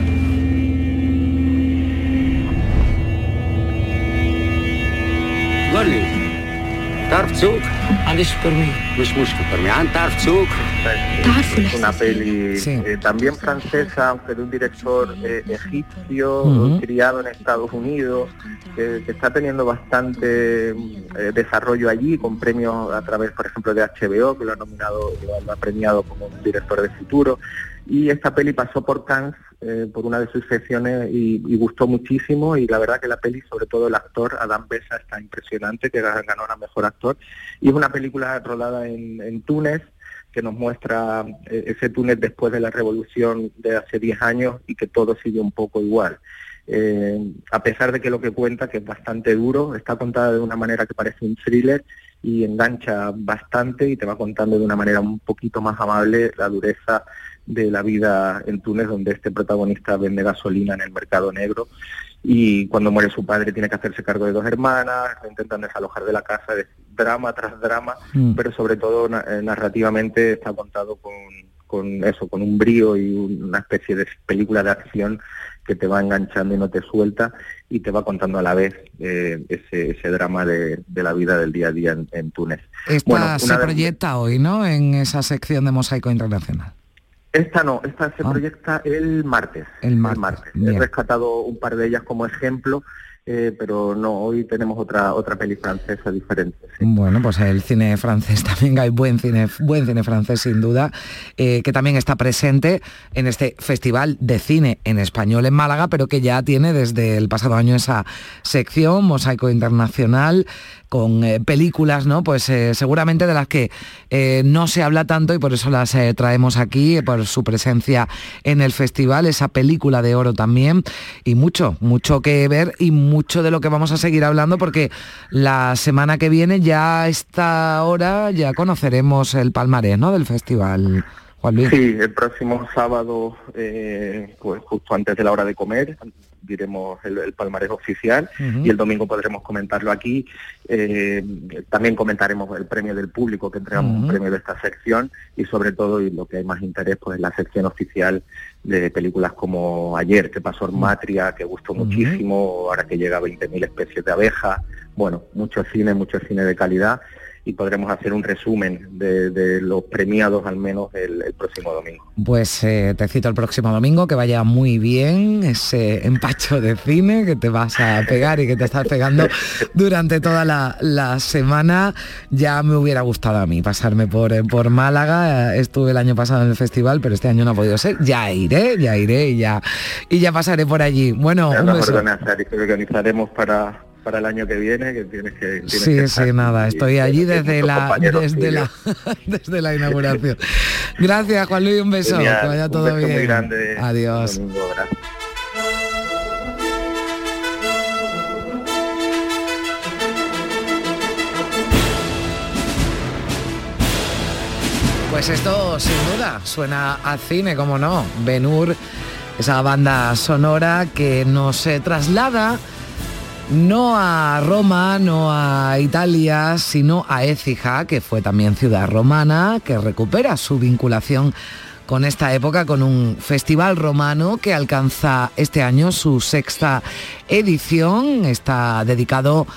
قول لي تعرف تسوق؟ عنديش برمي مش مشكل برمي عن تعرف تسوق؟ Es una peli eh, también francesa, aunque de un director eh, egipcio, Ujú. criado en Estados Unidos, que, que está teniendo bastante eh, desarrollo allí, con premios a través, por ejemplo, de HBO, que lo ha nominado, lo, lo ha premiado como un director de futuro. Y esta peli pasó por Cannes, eh, por una de sus secciones, y, y gustó muchísimo. Y la verdad que la peli, sobre todo el actor, Adam Bessa, está impresionante, que ganó a Mejor Actor. Y es una película rodada en, en Túnez, que nos muestra eh, ese Túnez después de la revolución de hace 10 años y que todo sigue un poco igual. Eh, a pesar de que lo que cuenta, que es bastante duro, está contada de una manera que parece un thriller y engancha bastante y te va contando de una manera un poquito más amable la dureza de la vida en Túnez, donde este protagonista vende gasolina en el mercado negro y cuando muere su padre tiene que hacerse cargo de dos hermanas, intentan desalojar de la casa, de drama tras drama, Mm. pero sobre todo eh, narrativamente está contado con, con eso, con un brío y una especie de película de acción que te va enganchando y no te suelta y te va contando a la vez eh, ese, ese drama de, de la vida del día a día en, en Túnez. Esta Bueno, se proyecta hoy, ¿no? En esa sección de Mosaico Internacional. Esta no, esta se proyecta el martes. Ah. El martes, He rescatado un par de ellas como ejemplo, eh, pero no, hoy tenemos otra otra peli francesa diferente. Bueno, pues el cine francés también hay buen cine, buen cine francés sin duda, eh, que también está presente en este festival de cine en español en Málaga, pero que ya tiene desde el pasado año esa sección Mosaico Internacional con eh, películas, ¿no? Pues eh, seguramente de las que eh, no se habla tanto y por eso las traemos aquí, por su presencia en el festival, esa película de oro también, y mucho, mucho que ver y mucho de lo que vamos a seguir hablando porque la semana que viene ya a esta hora ya conoceremos el palmarés, ¿no? Del festival. Juan Luis. Sí, el próximo sábado, pues justo antes de la hora de comer, diremos el, el palmarés oficial y el domingo podremos comentarlo aquí. Eh, también comentaremos el premio del público, que entregamos un premio de esta sección y sobre todo, y lo que hay más interés, pues la sección oficial de películas como Ayer, que pasó en Matria, que gustó muchísimo, ahora que llega a 20.000 especies de abejas, bueno, mucho cine, mucho cine de calidad y podremos hacer un resumen de, los premiados al menos el, próximo domingo. Pues eh, te cito el próximo domingo, que vaya muy bien ese empacho de cine que te vas a pegar y que te estás pegando durante toda la, semana. Ya me hubiera gustado a mí pasarme por, eh, por Málaga, estuve el año pasado en el festival, pero este año no ha podido ser. Ya iré, ya iré y ya, y ya pasaré por allí. Bueno, un beso. organizaremos para para el año que viene, que tienes que... sí, sí, nada, estoy allí desde la, desde la, desde la inauguración. Gracias, Juan Luis, un beso, que vaya todo bien. grande. Adiós. Pues esto sin duda suena a cine, como no. Benur, esa banda sonora que nos traslada no a Roma, no a Italia, sino a Écija, que fue también ciudad romana, que recupera su vinculación con esta época, con un festival romano que alcanza este año su sexta edición. Está dedicado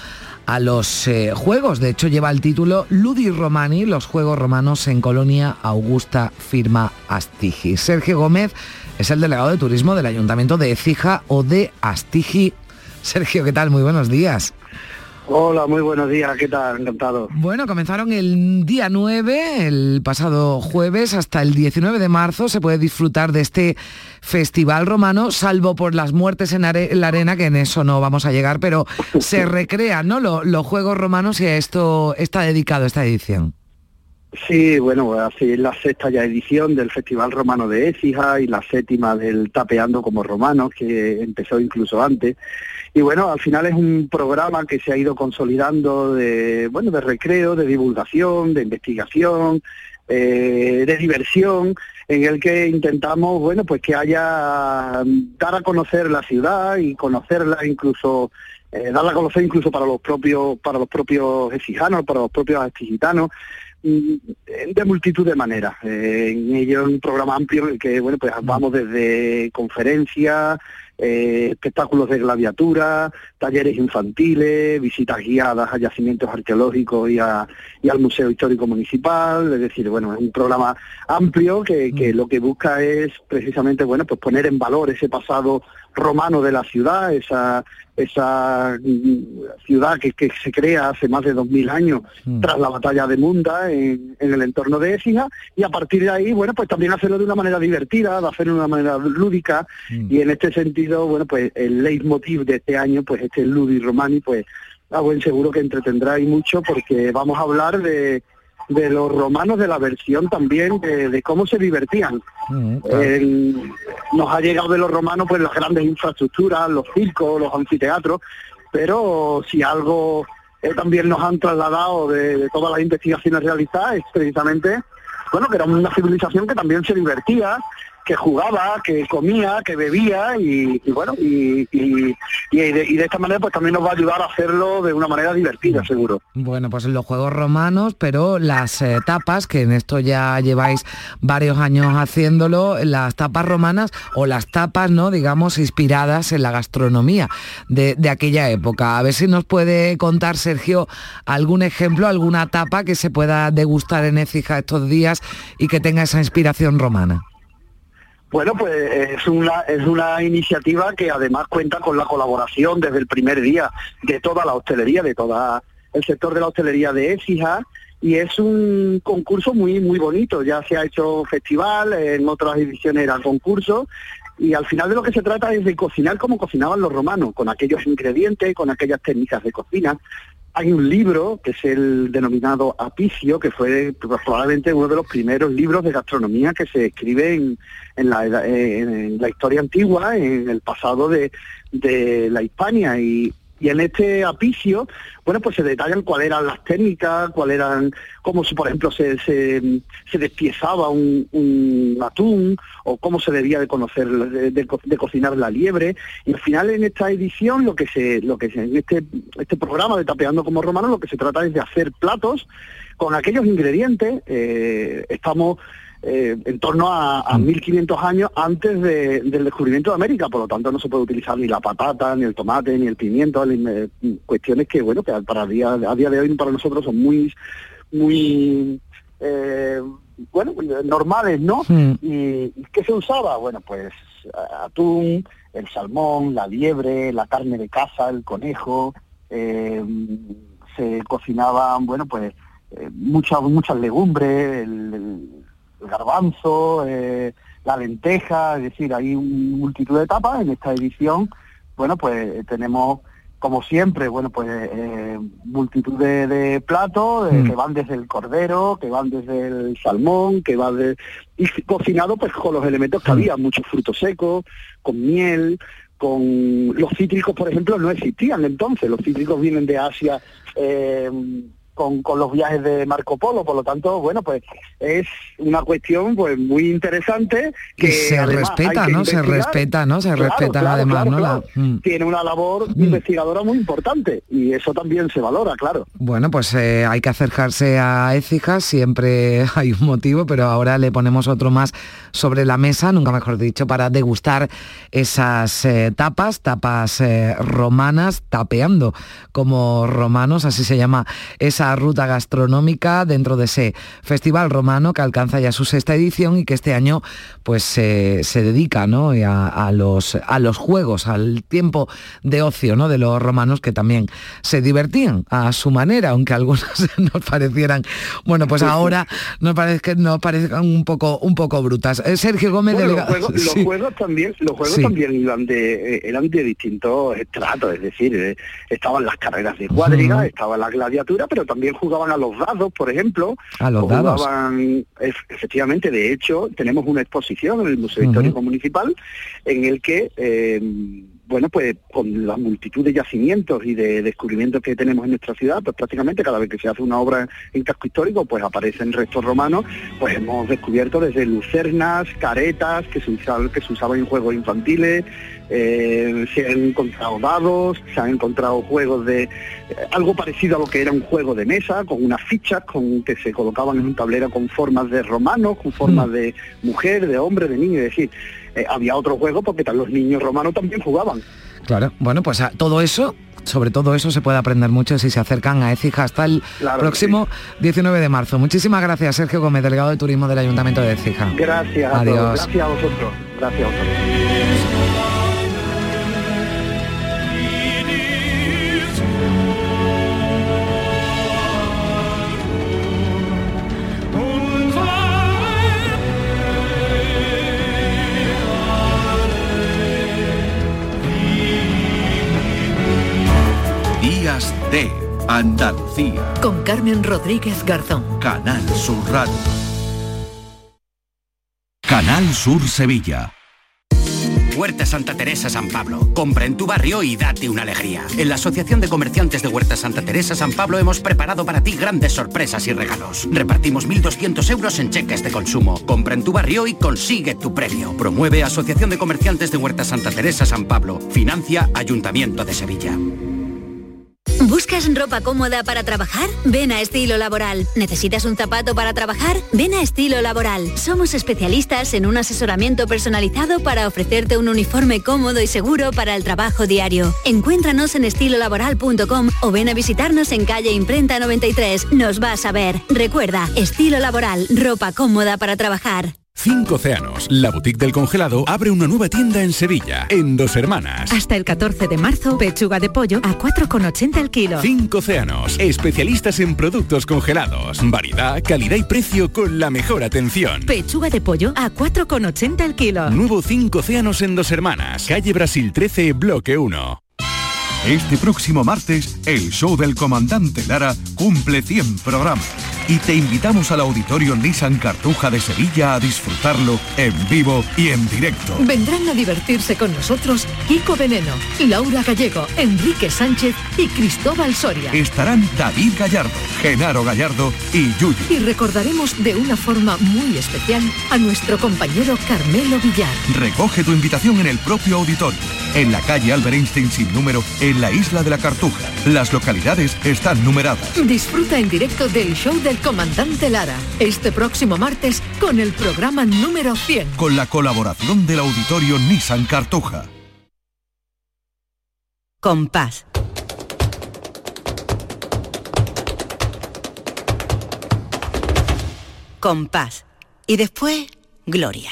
a los eh, juegos. De hecho, lleva el título Ludi Romani, los Juegos Romanos en Colonia Augusta Firma Astigi. Sergio Gómez es el delegado de turismo del Ayuntamiento de Écija o de Astigi Sergio, ¿qué tal? Muy buenos días. Hola, muy buenos días, ¿qué tal? Encantado. Bueno, comenzaron el día 9, el pasado jueves, hasta el 19 de marzo se puede disfrutar de este festival romano, salvo por las muertes en, la arena, que en eso no vamos a llegar, pero se recrean ¿no? los Juegos Romanos y a esto está dedicado esta edición. Sí, bueno, así es la sexta ya edición del Festival Romano de Écija y la séptima del Tapeando como Romanos, que empezó incluso antes. Y bueno, al final es un programa que se ha ido consolidando de, bueno, de recreo, de divulgación, de investigación, eh, de diversión, en el que intentamos, bueno, pues que haya, dar a conocer la ciudad y conocerla incluso eh, darla a conocer incluso para los propios para los propios exijanos, para los propios estigitanos, Mm, de multitud de maneras. Eh, en ello un programa amplio en el que bueno pues vamos desde conferencias, eh, espectáculos de gladiatura, talleres infantiles, visitas guiadas a yacimientos arqueológicos y, y al Museo Histórico Municipal, es decir, bueno, es un programa amplio que, que lo que busca es precisamente bueno pues poner en valor ese pasado romano de la ciudad, esa esa mm, ciudad que, que, se crea hace más de dos mil años mm. tras la batalla de Munda en, el entorno de Écija y a partir de ahí, bueno, pues también hacerlo de una manera divertida, de hacerlo de una manera lúdica mm. y en este sentido, bueno, pues el leitmotiv de este año, pues este Ludi Romani, pues a buen seguro que entretendrá y mucho porque vamos a hablar de de los romanos, de la versión también de, cómo se divertían. nos ha llegado de los romanos pues las grandes infraestructuras, los circos, los anfiteatros, pero si algo eh, también nos han trasladado de, todas las investigaciones realizadas es precisamente, bueno, que era una civilización que también se divertía, que jugaba, que comía, que bebía y, bueno, y, de, esta manera pues también nos va a ayudar a hacerlo de una manera divertida, seguro. Bueno, pues en los Juegos Romanos, pero las eh, tapas, que en esto ya lleváis varios años haciéndolo, las tapas romanas o las tapas, ¿no? Digamos, inspiradas en la gastronomía de, de aquella época. A ver si nos puede contar, Sergio, algún ejemplo, alguna tapa que se pueda degustar en Écija estos días y que tenga esa inspiración romana. Bueno, pues es una, es una iniciativa que además cuenta con la colaboración desde el primer día de toda la hostelería, de todo el sector de la hostelería de Écija, y es un concurso muy, muy bonito. Ya se ha hecho festival, en otras ediciones era concurso, y al final de lo que se trata es de cocinar como cocinaban los romanos, con aquellos ingredientes, con aquellas técnicas de cocina, hay un libro que es el denominado Apicio, que fue probablemente uno de los primeros libros de gastronomía que se escribe en, la, en la, historia antigua, en el pasado de, de la Hispania. Y, y en este apicio, bueno, pues se detallan cuáles eran las técnicas, cuáles eran, cómo si por ejemplo se, se, despiezaba un, atún, o cómo se debía de conocer, de, cocinar la liebre. Y al final en esta edición, lo que se, lo que se, en este, este programa de Tapeando como Romano, lo que se trata es de hacer platos con aquellos ingredientes. Eh, estamos eh, en torno a, 1500 mm. años antes del descubrimiento de América, por lo tanto no se puede utilizar ni la patata, ni el tomate, ni el pimiento, eh, cuestiones que, bueno, que para día, a día de hoy para nosotros son muy, muy... bueno, normales, ¿no? ¿Y qué se usaba? Bueno, pues atún, el salmón, la liebre, la carne de caza, el conejo, eh, se cocinaban, bueno, pues eh, muchas muchas legumbres, el, garbanzo, eh, la lenteja, es decir, hay multitud de etapas. En esta edición, bueno, pues tenemos como siempre, bueno, pues eh, multitud de, platos mm. que van desde el cordero, que van desde el salmón, que van de... y cocinado pues con los elementos que mm. había, muchos frutos secos, con miel, con los cítricos, por ejemplo, no existían entonces, los cítricos vienen de Asia. Eh, con, con, los viajes de Marco Polo, por lo tanto, bueno, pues es una cuestión pues muy interesante que se respeta, ¿no? Se respeta, ¿no? Se respeta además, ¿no? Mm. Tiene una labor mm. investigadora muy importante y eso también se valora, claro. Bueno, pues eh, hay que acercarse a Écija, siempre hay un motivo, pero ahora le ponemos otro más sobre la mesa, nunca mejor dicho, para degustar esas eh, tapas, tapas eh, romanas, tapeando como romanos, así se llama esa ruta gastronómica dentro de ese festival romano que alcanza ya su sexta edición y que este año pues se dedica ¿no? a, los, a los juegos, al tiempo de ocio ¿no? de los romanos que también se divertían a su manera, aunque algunos nos parecieran, bueno, pues ahora nos, parece, nos parezcan un poco, un poco brutas. Eh, Sergio Gómez, Los, juegos, también, los juegos también iban de, eh, eran de distintos estratos, es decir, eh, estaban las carreras de cuadriga, estaba la gladiatura, pero también jugaban a los dados, por ejemplo. A los dados. efectivamente, de hecho, tenemos una exposición en el Museo Histórico Municipal en el que eh, bueno, pues con la multitud de yacimientos y de descubrimientos que tenemos en nuestra ciudad, pues prácticamente cada vez que se hace una obra en casco histórico, pues aparecen restos romanos, pues hemos descubierto desde lucernas, caretas que se usaban, que se usaban en juegos infantiles, eh, se han encontrado dados, se han encontrado juegos de eh, algo parecido a lo que era un juego de mesa, con unas fichas con que se colocaban en un tablero con formas de romanos, con formas mm. de mujer, de hombre, de niño, es decir, eh, había otro juego porque los niños romanos también jugaban. Claro, bueno, pues todo eso sobre todo eso se puede aprender mucho si se acercan a Écija hasta el próximo 19 de marzo. Muchísimas gracias, Sergio Gómez, delegado de Turismo del Ayuntamiento de Écija. Gracias. Adiós. Gracias a vosotros. Gracias a vosotros. Andalucía. Con Carmen Rodríguez Garzón. Canal Sur Radio. Canal Sur Sevilla. Huerta Santa Teresa San Pablo. Compra en tu barrio y date una alegría. En la Asociación de Comerciantes de Huerta Santa Teresa San Pablo hemos preparado para ti grandes sorpresas y regalos. Repartimos 1.200 euros en cheques de consumo. Compra en tu barrio y consigue tu premio. Promueve Asociación de Comerciantes de Huerta Santa Teresa San Pablo. Financia Ayuntamiento de Sevilla. ¿Buscas ropa cómoda para trabajar? Ven a Estilo Laboral. ¿Necesitas un zapato para trabajar? Ven a Estilo Laboral. Somos especialistas en un asesoramiento personalizado para ofrecerte un uniforme cómodo y seguro para el trabajo diario. Encuéntranos en estilolaboral.com o ven a visitarnos en calle Imprenta 93. Nos vas a ver. Recuerda, Estilo Laboral, ropa cómoda para trabajar. Cinco Océanos, la boutique del congelado, abre una nueva tienda en Sevilla, en Dos Hermanas. Hasta el 14 de marzo, pechuga de pollo a 4,80 el kilo. Cinco Océanos, especialistas en productos congelados. Variedad, calidad y precio con la mejor atención. Pechuga de pollo a 4,80 el kilo. Nuevo Cinco Océanos en Dos Hermanas, calle Brasil 13, bloque 1. Este próximo martes, el show del comandante Lara cumple 100 programas y te invitamos al auditorio Nissan Cartuja de Sevilla a disfrutarlo en vivo y en directo. Vendrán a divertirse con nosotros Kiko Veneno, Laura Gallego, Enrique Sánchez y Cristóbal Soria. Estarán David Gallardo, Genaro Gallardo y Yuyu. Y recordaremos de una forma muy especial a nuestro compañero Carmelo Villar. Recoge tu invitación en el propio auditorio en la calle Albert Einstein sin número, en la isla de la Cartuja. Las localidades están numeradas. Disfruta en directo del show del comandante Lara, este próximo martes con el programa número 100. Con la colaboración del auditorio Nissan Cartuja. Compás. Compás. Y después, Gloria.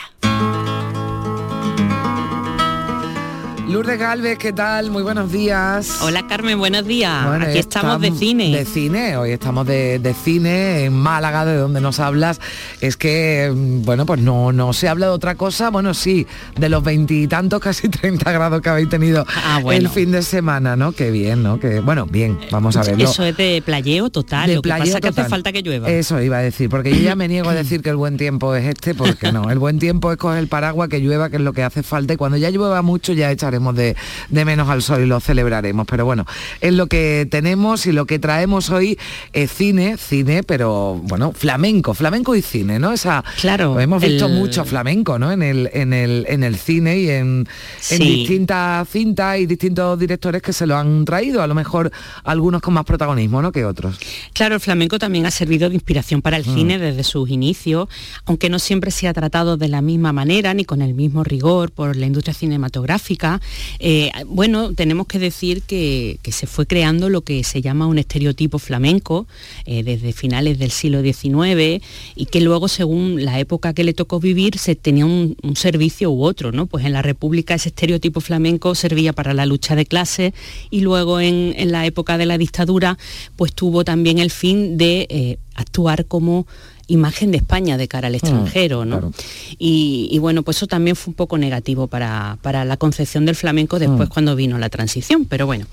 Lourdes Galvez, ¿qué tal? Muy buenos días. Hola Carmen, buenos días. Bueno, Aquí estamos de cine. De cine, hoy estamos de, de cine en Málaga, de donde nos hablas. Es que, mm, bueno, pues no, no se habla de otra cosa, bueno, sí, de los veintitantos, casi 30 grados que habéis tenido Ah, bueno. el fin de semana, ¿no? Qué bien, ¿no? Que, bueno, bien, vamos a verlo. Eso es de playeo total. De Lo que playeo pasa es que hace total. falta que llueva. Eso iba a decir, porque yo ya me niego a decir que el buen tiempo es este, porque no, el buen tiempo es coger el paraguas, que llueva, que es lo que hace falta, y cuando ya llueva mucho ya echaremos de, de menos al sol y lo celebraremos. Pero bueno, es lo que tenemos y lo que traemos hoy es cine, cine, pero bueno, flamenco, flamenco y cine, ¿no? Esa, Claro, hemos visto el- mucho flamenco, ¿no? En el, en el, en el cine y en, en Sí. distintas cintas y distintos directores que se lo han traído, a lo mejor algunos con más protagonismo, ¿no? Que otros. Claro, el flamenco también ha servido de inspiración para el Mm. cine desde sus inicios, aunque no siempre se ha tratado de la misma manera ni con el mismo rigor por la industria cinematográfica. Eh, bueno, tenemos que decir que, que se fue creando lo que se llama un estereotipo flamenco eh, desde finales del siglo XIX y que luego, según la época que le tocó vivir, se tenía un, servicio u otro, ¿no? Pues en la República ese estereotipo flamenco servía para la lucha de clases y luego en, en la época de la dictadura, pues tuvo también el fin de eh, actuar como imagen de España de cara al extranjero, ¿no? Y, y bueno, pues eso también fue un poco negativo para, para la concepción del flamenco después Mm. cuando vino la transición, pero bueno.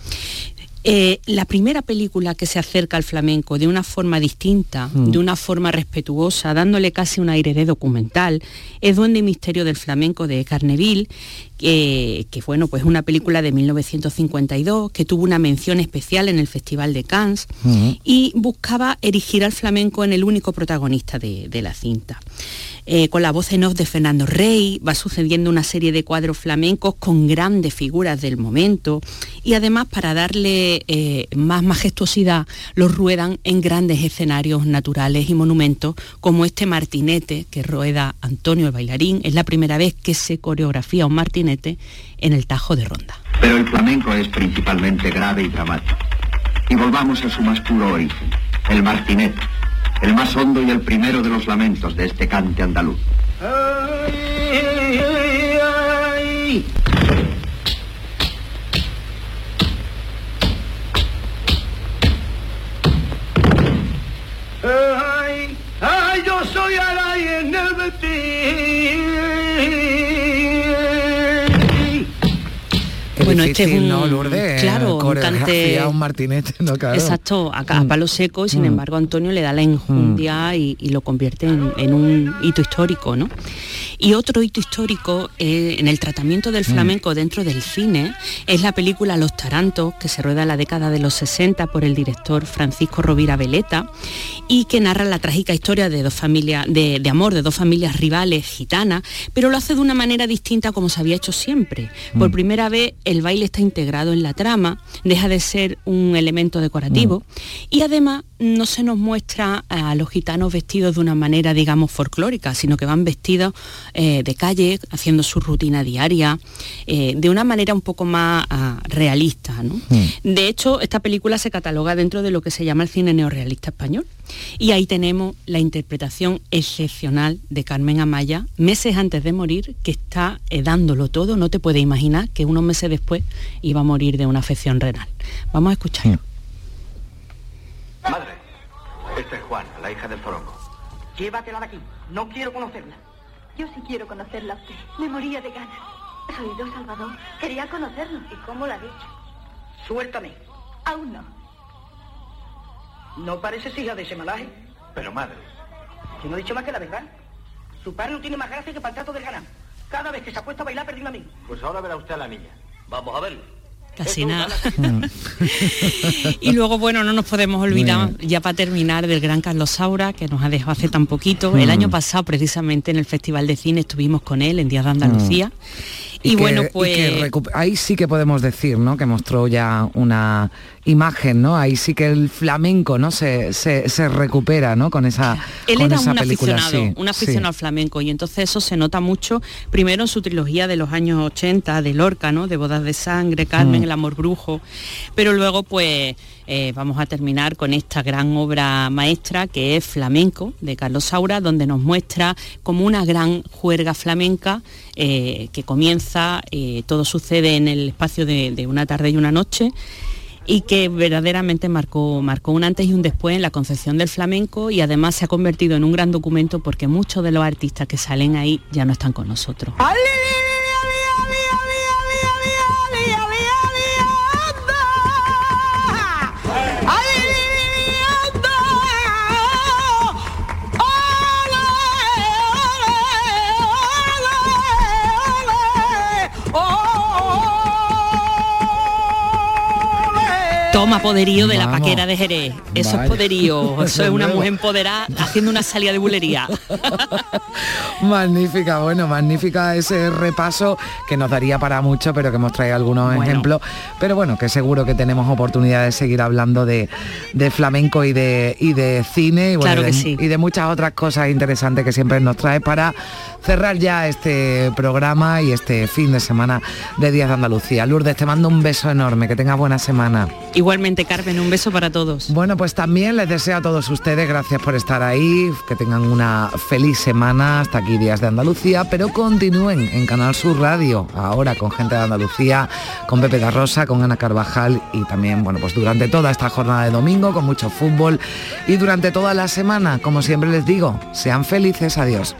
Eh, la primera película que se acerca al flamenco de una forma distinta, Mm. de una forma respetuosa, dándole casi un aire de documental, es Duende y Misterio del Flamenco de Carneville, que, que, bueno, pues una película de 1952 que tuvo una mención especial en el Festival de Cannes y buscaba erigir al flamenco en el único protagonista de, de la cinta. Eh, con la voz en off de Fernando Rey, va sucediendo una serie de cuadros flamencos con grandes figuras del momento y además para darle eh, más majestuosidad los ruedan en grandes escenarios naturales y monumentos como este martinete que rueda Antonio el bailarín. Es la primera vez que se coreografía un martinete en el Tajo de Ronda. Pero el flamenco es principalmente grave y dramático. Y volvamos a su más puro origen, el martinete, el más hondo y el primero de los lamentos de este cante andaluz. Ay, ay, yo soy Aray en el Bueno, este es un- ¿no, Lourdes? claro, un cante- un martinete, ¿no? Claro. Exacto, a, a palo seco y sin Mm. embargo Antonio le da la enjundia y, y lo convierte en, en un hito histórico, ¿no? Y otro hito histórico eh, en el tratamiento del Mm. flamenco dentro del cine es la película Los Tarantos, que se rueda en la década de los 60 por el director Francisco Rovira Veleta y que narra la trágica historia de dos familias, de, de amor de dos familias rivales gitanas, pero lo hace de una manera distinta como se había hecho siempre. Por Mm. primera vez el baile está integrado en la trama, deja de ser un elemento decorativo y además no se nos muestra a los gitanos vestidos de una manera, digamos, folclórica, sino que van vestidos eh, de calle, haciendo su rutina diaria, eh, de una manera un poco más ah, realista. ¿no? De hecho, esta película se cataloga dentro de lo que se llama el cine neorrealista español. Y ahí tenemos la interpretación excepcional de Carmen Amaya, meses antes de morir, que está eh, dándolo todo. No te puedes imaginar que unos meses después iba a morir de una afección renal. Vamos a escuchar. Madre, esta es Juana, la hija del zorongo. Llévatela de aquí. No quiero conocerla. Yo sí quiero conocerla a usted. Me moría de ganas. ¿Has oído, Salvador? Quería conocerlo. ¿Y cómo lo ha dicho? Suéltame. Aún no. ¿No pareces hija de ese malaje? Pero madre, Que no he dicho más que la verdad. Su padre no tiene más gracia que para el trato del ganado. Cada vez que se acuesta a bailar, perdí un amigo. pues ahora verá usted a la niña. Vamos a verlo. Casi nada. y luego, bueno, no nos podemos olvidar, ya para terminar, del gran Carlos Saura, que nos ha dejado hace tan poquito. El Mm. año pasado, precisamente, en el Festival de Cine estuvimos con él, en Días de Andalucía. Y, bueno, que- pues... que ahí sí que podemos decir, ¿no? Que mostró ya una imagen, ¿no? Ahí sí que el flamenco, ¿no? Se, se, se recupera, ¿no? Con esa, Él con era esa un película, aficionado, sí, un aficionado al flamenco y entonces eso se nota mucho, primero en su trilogía de los años 80, de Lorca, ¿no? De Bodas de Sangre, Carmen, Mm. El Amor Brujo, pero luego pues eh, vamos a terminar con esta gran obra maestra que es Flamenco, de Carlos Saura, donde nos muestra como una gran juerga flamenca eh, que comienza, eh, todo sucede en el espacio de, una tarde y una noche y que verdaderamente marcó, marcó un antes y un después en la concepción del flamenco y además se ha convertido en un gran documento porque muchos de los artistas que salen ahí ya no están con nosotros. Toma poderío de la paquera de Jerez. Eso Vaya. es poderío. Eso es una mujer empoderada haciendo una salida de bulería. Magnífica, bueno, magnífica ese repaso que nos daría para mucho, pero que hemos traído algunos Bueno. ejemplos. Pero bueno, que seguro que tenemos oportunidad de seguir hablando de, de flamenco y de, y de cine y, bueno, Claro de- que sí. y de muchas otras cosas interesantes que siempre nos trae para cerrar ya este programa y este fin de semana de Días de Andalucía. Lourdes, te mando un beso enorme, que tengas buena semana. Igualmente, Carmen, un beso para todos. Bueno, pues también les deseo a todos ustedes, gracias por estar ahí, que tengan una feliz semana, hasta aquí Días de Andalucía, pero continúen en Canal Sur Radio, ahora con gente de Andalucía, con Pepe da Rosa, con Ana Carvajal y también, bueno, pues durante toda esta jornada de domingo, con mucho fútbol y durante toda la semana, como siempre les digo, sean felices, adiós.